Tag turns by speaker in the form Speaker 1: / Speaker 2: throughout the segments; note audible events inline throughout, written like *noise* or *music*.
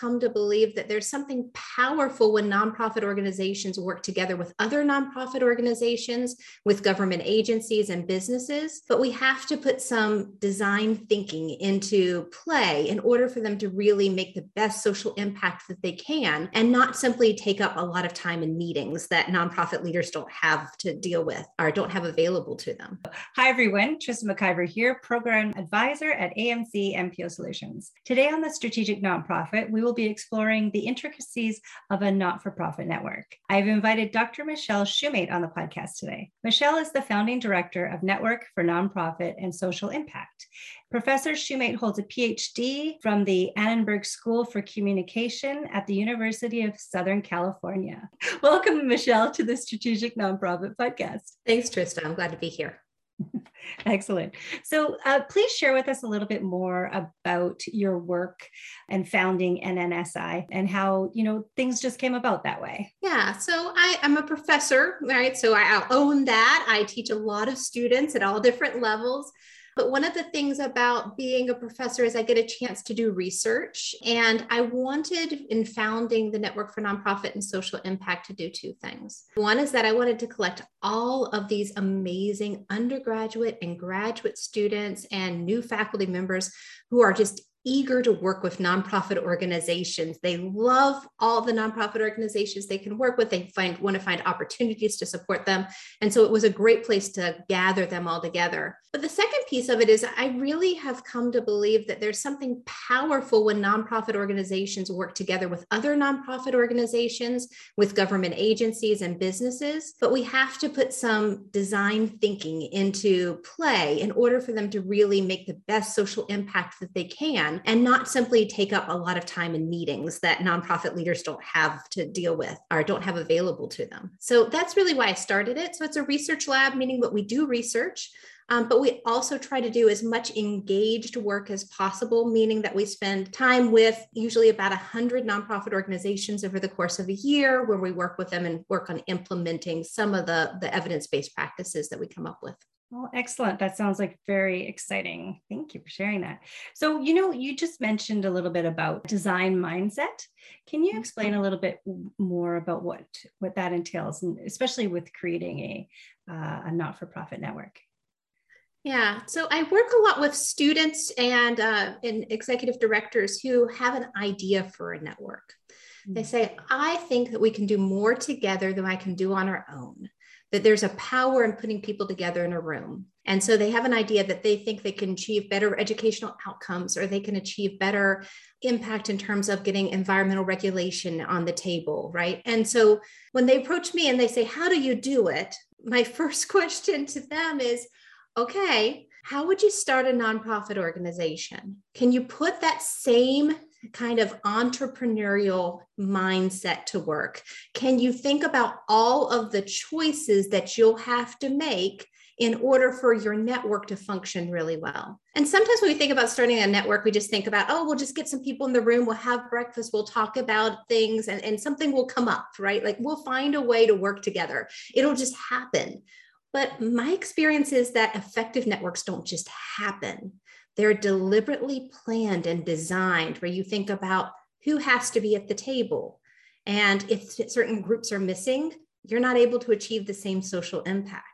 Speaker 1: come to believe that there's something powerful when nonprofit organizations work together with other nonprofit organizations, with government agencies and businesses. But we have to put some design thinking into play in order for them to really make the best social impact that they can and not simply take up a lot of time in meetings that nonprofit leaders don't have to deal with or don't have available to them.
Speaker 2: Hi, everyone. Trista McIver here, Program Advisor at AMC NPO Solutions. Today on the Strategic Nonprofit, we will be exploring the intricacies of a not for profit network. I've invited Dr. Michelle Shumate on the podcast today. Michelle is the founding director of Network for Nonprofit and Social Impact. Professor Shumate holds a PhD from the Annenberg School for Communication at the University of Southern California. Welcome, Michelle, to the Strategic Nonprofit Podcast.
Speaker 1: Thanks, Trista. I'm glad to be here.
Speaker 2: Excellent. So, uh, please share with us a little bit more about your work and founding NNSI and how you know things just came about that way.
Speaker 1: Yeah. So, I, am a professor, right? So, I, I own that. I teach a lot of students at all different levels. But one of the things about being a professor is I get a chance to do research. And I wanted, in founding the Network for Nonprofit and Social Impact, to do two things. One is that I wanted to collect all of these amazing undergraduate and graduate students and new faculty members who are just eager to work with nonprofit organizations. They love all the nonprofit organizations they can work with. They find want to find opportunities to support them. And so it was a great place to gather them all together. But the second piece of it is I really have come to believe that there's something powerful when nonprofit organizations work together with other nonprofit organizations, with government agencies and businesses. But we have to put some design thinking into play in order for them to really make the best social impact that they can can and not simply take up a lot of time in meetings that nonprofit leaders don't have to deal with or don't have available to them. So that's really why I started it. So it's a research lab, meaning that we do research. Um, but we also try to do as much engaged work as possible, meaning that we spend time with usually about 100 nonprofit organizations over the course of a year, where we work with them and work on implementing some of the, the evidence based practices that we come up with.
Speaker 2: Well, excellent. That sounds like very exciting. Thank you for sharing that. So, you know, you just mentioned a little bit about design mindset. Can you explain a little bit more about what what that entails, and especially with creating a uh, a not for profit network?
Speaker 1: Yeah, so I work a lot with students and, uh, and executive directors who have an idea for a network. They mm. say, I think that we can do more together than I can do on our own that there's a power in putting people together in a room. And so they have an idea that they think they can achieve better educational outcomes or they can achieve better impact in terms of getting environmental regulation on the table, right? And so when they approach me and they say, How do you do it? My *laughs* first question to them is, Okay, how would you start a nonprofit organization? Can you put that same kind of entrepreneurial mindset to work? Can you think about all of the choices that you'll have to make in order for your network to function really well. And sometimes when we think about starting a network, we just think about, oh, we'll just get some people in the room, we'll have breakfast, we'll talk about things, and, and something will come up, right? Like we'll find a way to work together. It'll just happen. But my experience is that effective networks don't just happen. They're deliberately planned and designed where you think about who has to be at the table. And if certain groups are missing, you're not able to achieve the same social impact.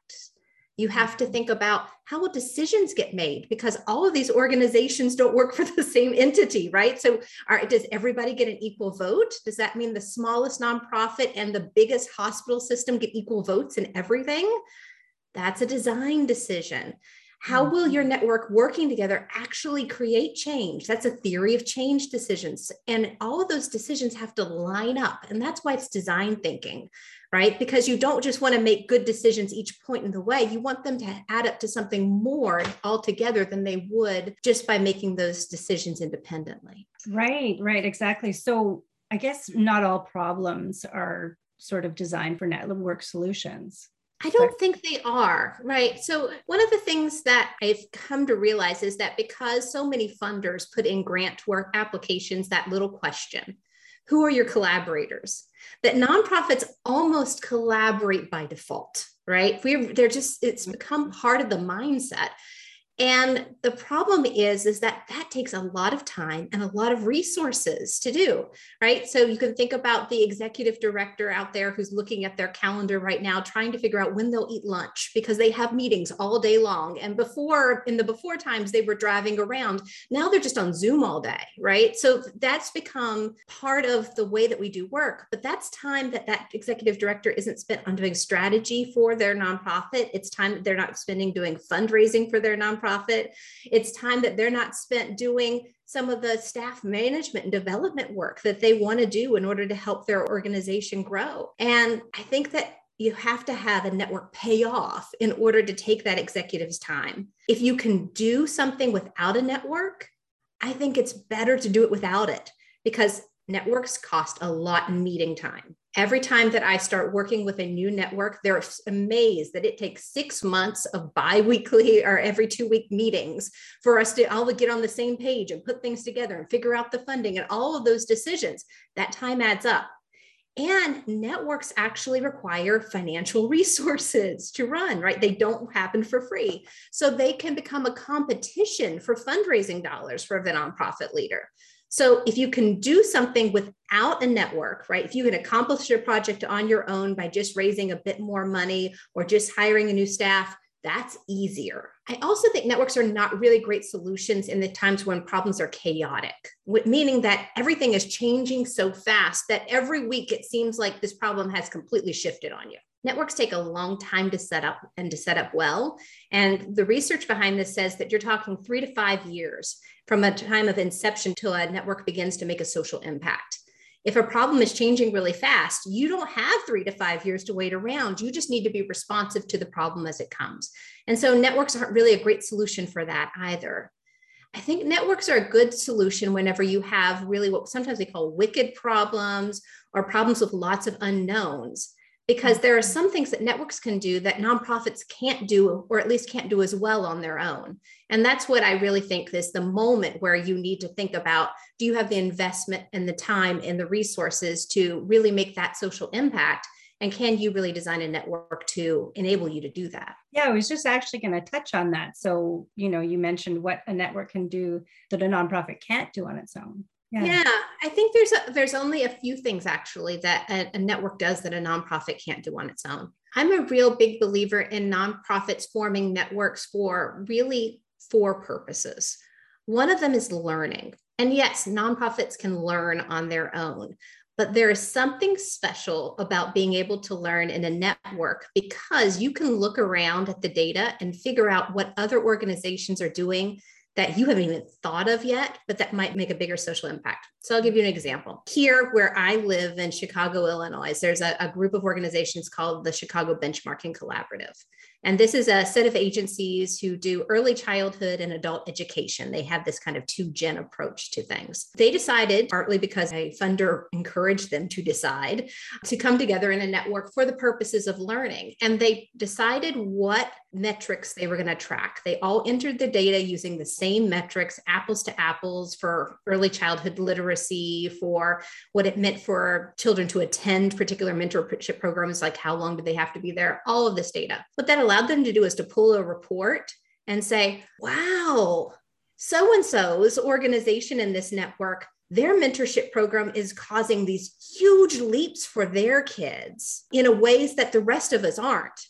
Speaker 1: You have to think about how will decisions get made because all of these organizations don't work for *laughs* the same entity, right? So, are, does everybody get an equal vote? Does that mean the smallest nonprofit and the biggest hospital system get equal votes in everything? That's a design decision. How mm. will your network working together actually create change? That's a theory of change decisions. And all of those decisions have to line up. And that's why it's design thinking, right? Because you don't just want to make good decisions each point in the way. You want them to add up to something more altogether than they would just by making those decisions independently.
Speaker 2: Right, right, exactly. So I guess not all problems are sort of designed for network solutions.
Speaker 1: I don't think they are, right? So, one of the things that I've come to realize is that because so many funders put in grant work applications that little question who are your collaborators? That nonprofits almost collaborate by default, right? We they're just it's mm-hmm. become part of the mindset. And the problem is, is that that takes a lot of time and a lot of resources to do, right? So you can think about the executive director out there who's looking at their calendar right now, trying to figure out when they'll eat lunch because they have meetings all day long. And before, in the before times, they were driving around. Now they're just on Zoom all day, right? So that's become part of the way that we do work. But that's time that that executive director isn't spent on doing strategy for their nonprofit. It's time that they're not spending doing fundraising for their nonprofit nonprofit. It's time that they're not spent doing some of the staff management and development work that they want to do in order to help their organization grow. And I think that you have to have a network pay off in order to take that executive's time. If you can do something without a network, I think it's better to do it without it because networks cost a lot in meeting time every time that I start working with a new network, they're amazed that it takes six months of bi-weekly or every two week meetings for us to all get on the same page and put things together and figure out the funding and all of those decisions. That time adds up. And networks actually require financial *laughs* resources to run, right? They don't happen for free. So they can become a competition for fundraising dollars for the nonprofit leader. So if you can do something without a network, right? If you can accomplish your project on your own by just raising a bit more money or just hiring a new staff, that's easier. I also think networks are not really great solutions in the times when problems are chaotic, meaning that everything is changing so fast that every week it seems like this problem has completely shifted on you. Networks take a long time to set up and to set up well. And the research behind this says that you're talking three to five years from a time of inception till a network begins to make a social impact. If a problem is changing really fast, you don't have three to five years to wait around. You just need to be responsive to the problem as it comes. And so networks aren't really a great solution for that either. I think networks are a good solution whenever you have really what sometimes we call wicked problems or problems with lots of unknowns because mm. there are some things that networks can do that nonprofits can't do or at least can't do as well on their own. And that's what i really think is the moment where you need to think about do you have the investment and the time and the resources to really make that social impact? And can you really design a network to enable you to do that?
Speaker 2: Yeah i was just actually going to touch on that. So you know you mentioned what a network can do that a nonprofit can't do on its own
Speaker 1: yeah. yeah. I think there's a, there's only a few things actually that a, a network does that a nonprofit can't do on its own. I'm a real big believer in nonprofits forming networks for really four purposes. One of them is learning. And yes, nonprofits can learn on their own, but there is something special about being able to learn in a network because you can look around at the data and figure out what other organizations are doing that you haven't even thought of yet, but that might make a bigger social impact. So I'll give you an example. Here, where I live in Chicago, Illinois, there's a, a, group of organizations called the Chicago Benchmarking Collaborative. And this is a set of agencies who do early childhood and adult education. They have this kind of two gen approach to things. They decided, partly because a funder encouraged them to decide, to come together in a network for the purposes of learning. And they decided what metrics they were going to track. They all entered the data using the same metrics, apples to apples, for early childhood literacy, for what it meant for children to attend particular mentorship programs, like how long do they have to be there, all of this data. What that allowed them to do is to pull a report and say, wow, so and so's organization in this network their mentorship program is causing these huge leaps for their kids in ways that the rest of us aren't.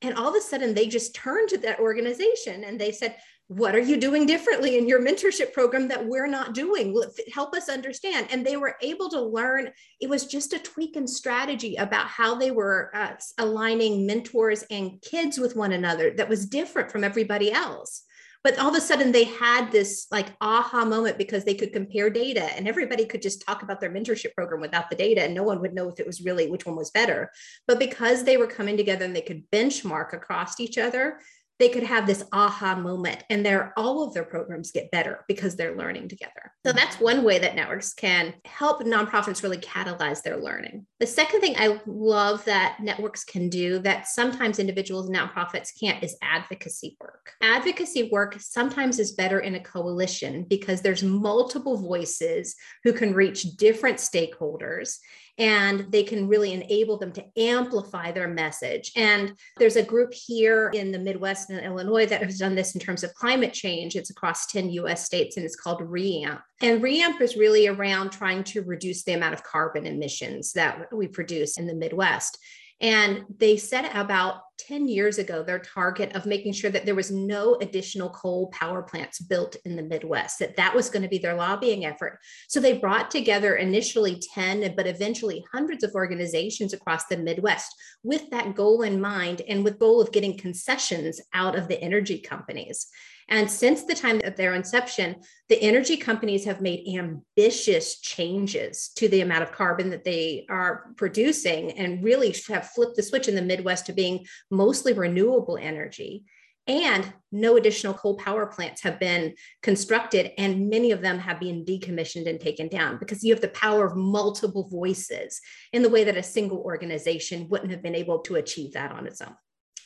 Speaker 1: And all of a sudden, they just turned to that organization and they said, What are you doing differently in your mentorship program that we're not doing? Help us understand. And they were able to learn. It was just a tweak in strategy about how they were uh, aligning mentors and kids with one another that was different from everybody else but all of a sudden they had this like aha moment because they could compare data and everybody could just talk about their mentorship program without the data and no one would know if it was really which one was better but because they were coming together and they could benchmark across each other they could have this aha moment and their all of their programs get better because they're learning together. So mm-hmm. that's one way that networks can help nonprofits really catalyze their learning. The second thing I love that networks can do that sometimes individuals and nonprofits can't is advocacy work. Advocacy work sometimes is better in a coalition because there's multiple voices who can reach different stakeholders and they can really enable them to amplify their message. And there's a group here in the Midwest and Illinois that has done this in terms of climate change. It's across 10 US states and it's called REAMP. And REAMP is really around trying to reduce the amount of carbon emissions that we produce in the Midwest. And they set about 10 years ago their target of making sure that there was no additional coal power plants built in the Midwest, that that was going to be their lobbying effort. So they brought together initially 10, but eventually hundreds of organizations across the Midwest with that goal in mind and with goal of getting concessions out of the energy companies. And since the time of their inception, the energy companies have made ambitious changes to the amount of carbon that they are producing and really have flipped the switch in the Midwest to being mostly renewable energy. And no additional coal power plants have been constructed, and many of them have been decommissioned and taken down because you have the power of multiple voices in the way that a single organization wouldn't have been able to achieve that on its own.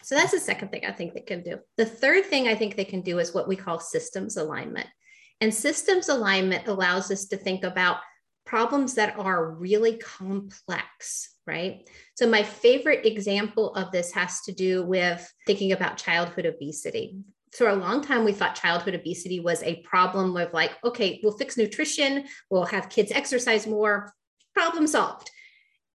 Speaker 1: So that's the second thing I think they can do. The third thing I think they can do is what we call systems alignment. And systems alignment allows us to think about problems that are really complex, right? So, my favorite example of this has to do with thinking about childhood obesity. For a long time, we thought childhood obesity was a problem of like, okay, we'll fix nutrition, we'll have kids exercise more, problem solved.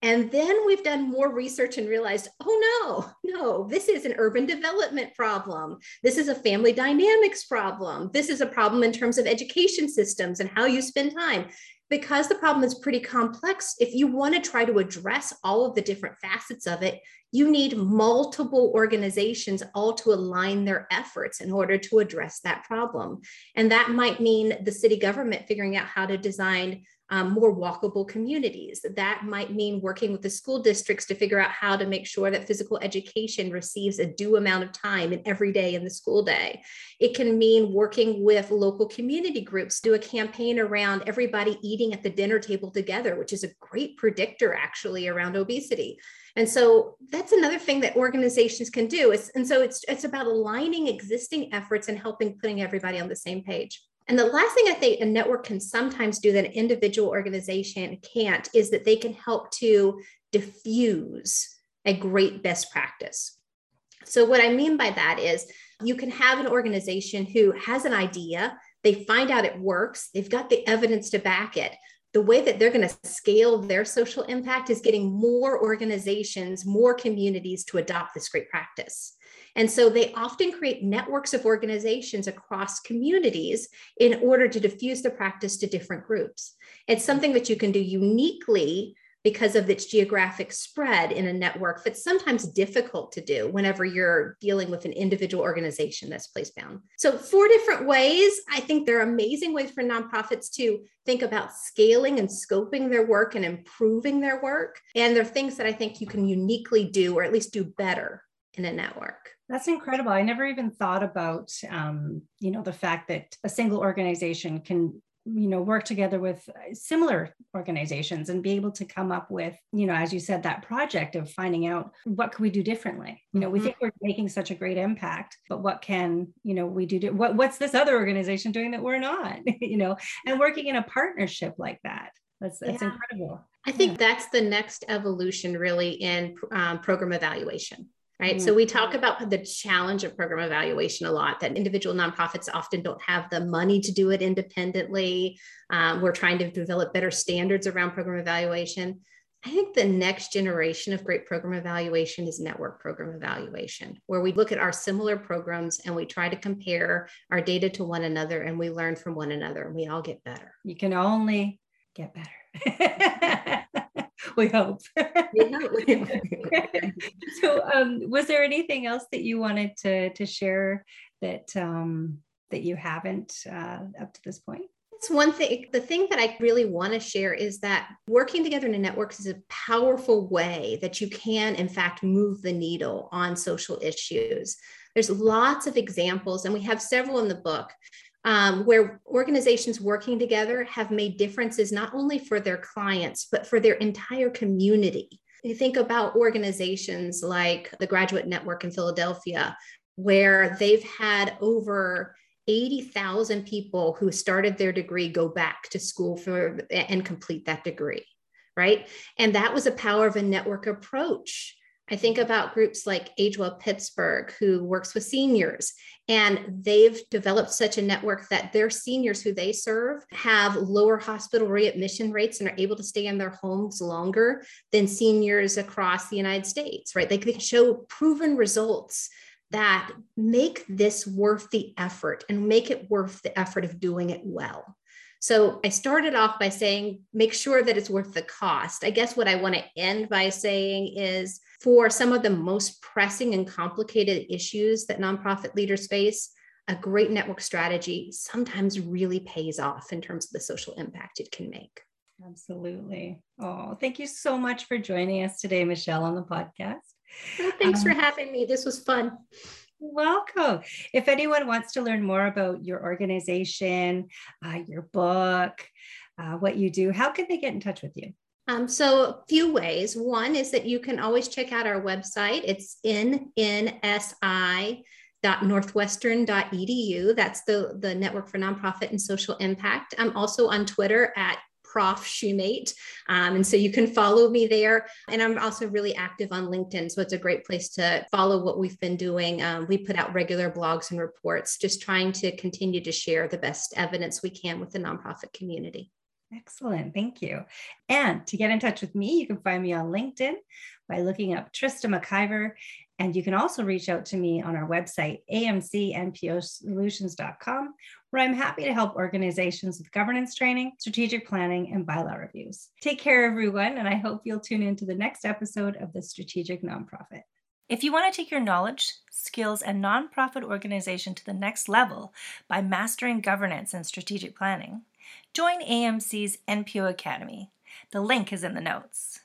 Speaker 1: And then we've done more research and realized, oh no, no, this is an urban development problem. This is a family dynamics problem. This is a problem in terms of education systems and how you spend time. Because the problem is pretty complex, if you want to try to address all of the different facets of it, you need multiple organizations all to align their efforts in order to address that problem. And that might mean the city government figuring out how to design um, more walkable communities. That might mean working with the school districts to figure out how to make sure that physical education receives a due amount of time in every day in the school day. It can mean working with local community groups, do a campaign around everybody eating at the dinner table together, which is a great predictor actually around obesity. And so that's another thing that organizations can do. It's, and so it's, it's about aligning existing efforts and helping putting everybody on the same page. And the last thing I think a network can sometimes do that an individual organization can't is that they can help to diffuse a great best practice. So, what I mean by that is you can have an organization who has an idea, they find out it works, they've got the evidence to back it. The way that they're going to scale their social impact is getting more organizations, more communities to adopt this great practice. And so they often create networks of organizations across communities in order to diffuse the practice to different groups. It's something that you can do uniquely because of its geographic spread in a network that's sometimes difficult to do whenever you're dealing with an individual organization that's place bound. So, four different ways. I think they're amazing ways for nonprofits to think about scaling and scoping their work and improving their work. And they're things that I think you can uniquely do or at least do better in a network.
Speaker 2: That's incredible. I never even thought about, um, you know, the fact that a single organization can, you know, work together with similar organizations and be able to come up with, you know, as you said, that project of finding out what can we do differently. You know, mm-hmm. we think we're making such a great impact, but what can, you know, we do? What What's this other organization doing that we're not? *laughs* you know, and working in a partnership like that. That's that's yeah. incredible.
Speaker 1: I think yeah. that's the next evolution, really, in um, program evaluation right? Mm-hmm. So we talk about the challenge of program evaluation a lot, that individual nonprofits often don't have the money to do it independently. Um, we're trying to develop better standards around program evaluation. I think the next generation of great program evaluation is network program evaluation, where we look at our similar programs and we try to compare our data to one another and we learn from one another and we all get better.
Speaker 2: You can only get better. *laughs* we hope. *laughs* so, um, was there anything else that you wanted to to share that um, that you haven't uh, up to this point?
Speaker 1: It's one thing. The thing that I really want to share is that working together in a network is a powerful way that you can, in fact, move the needle on social issues. There's lots of examples, and we have several in the book um, where organizations working together have made differences not only for their clients, but for their entire community. You think about organizations like the Graduate Network in Philadelphia, where they've had over 80,000 people who started their degree go back to school for and complete that degree right? And that was a power of a network approach. I think about groups like AgeWell Pittsburgh, who works with seniors, and they've developed such a network that their seniors who they serve have lower hospital readmission rates and are able to stay in their homes longer than seniors across the United States, right? They can show proven results that make this worth the effort and make it worth the effort of doing it well. So I started off by saying, make sure that it's worth the cost. I guess what I want to end by saying is for some of the most pressing and complicated issues that nonprofit leaders face, a great network strategy sometimes really pays off in terms of the social impact it can make.
Speaker 2: Absolutely. Oh, thank you so much for joining us today, Michelle, on the podcast.
Speaker 1: Well, thanks um, for having me. This was fun.
Speaker 2: Welcome. If anyone wants to learn more about your organization, uh, your book, uh, what you do, how can they get in touch with you?
Speaker 1: Um, so a few ways. One is that you can always check out our website. It's nnsi.northwestern.edu. That's the, the Network for Nonprofit and Social Impact. I'm also on Twitter at Prof Shumate. Um, and so you can follow me there. And I'm also really active on LinkedIn. So it's a great place to follow what we've been doing. Um, we put out regular blogs and reports, just trying to continue to share the best evidence we can with the nonprofit community.
Speaker 2: Excellent. Thank you. And to get in touch with me, you can find me on LinkedIn by looking up Trista McIver. And you can also reach out to me on our website, amcnposolutions.com, where I'm happy to help organizations with governance training, strategic planning, and bylaw reviews. Take care, everyone, and I hope you'll tune in to the next episode of The Strategic Nonprofit.
Speaker 3: If you want to take your knowledge, skills, and nonprofit organization to the next level by mastering governance and strategic planning, join AMC's NPO Academy. The link is in the notes.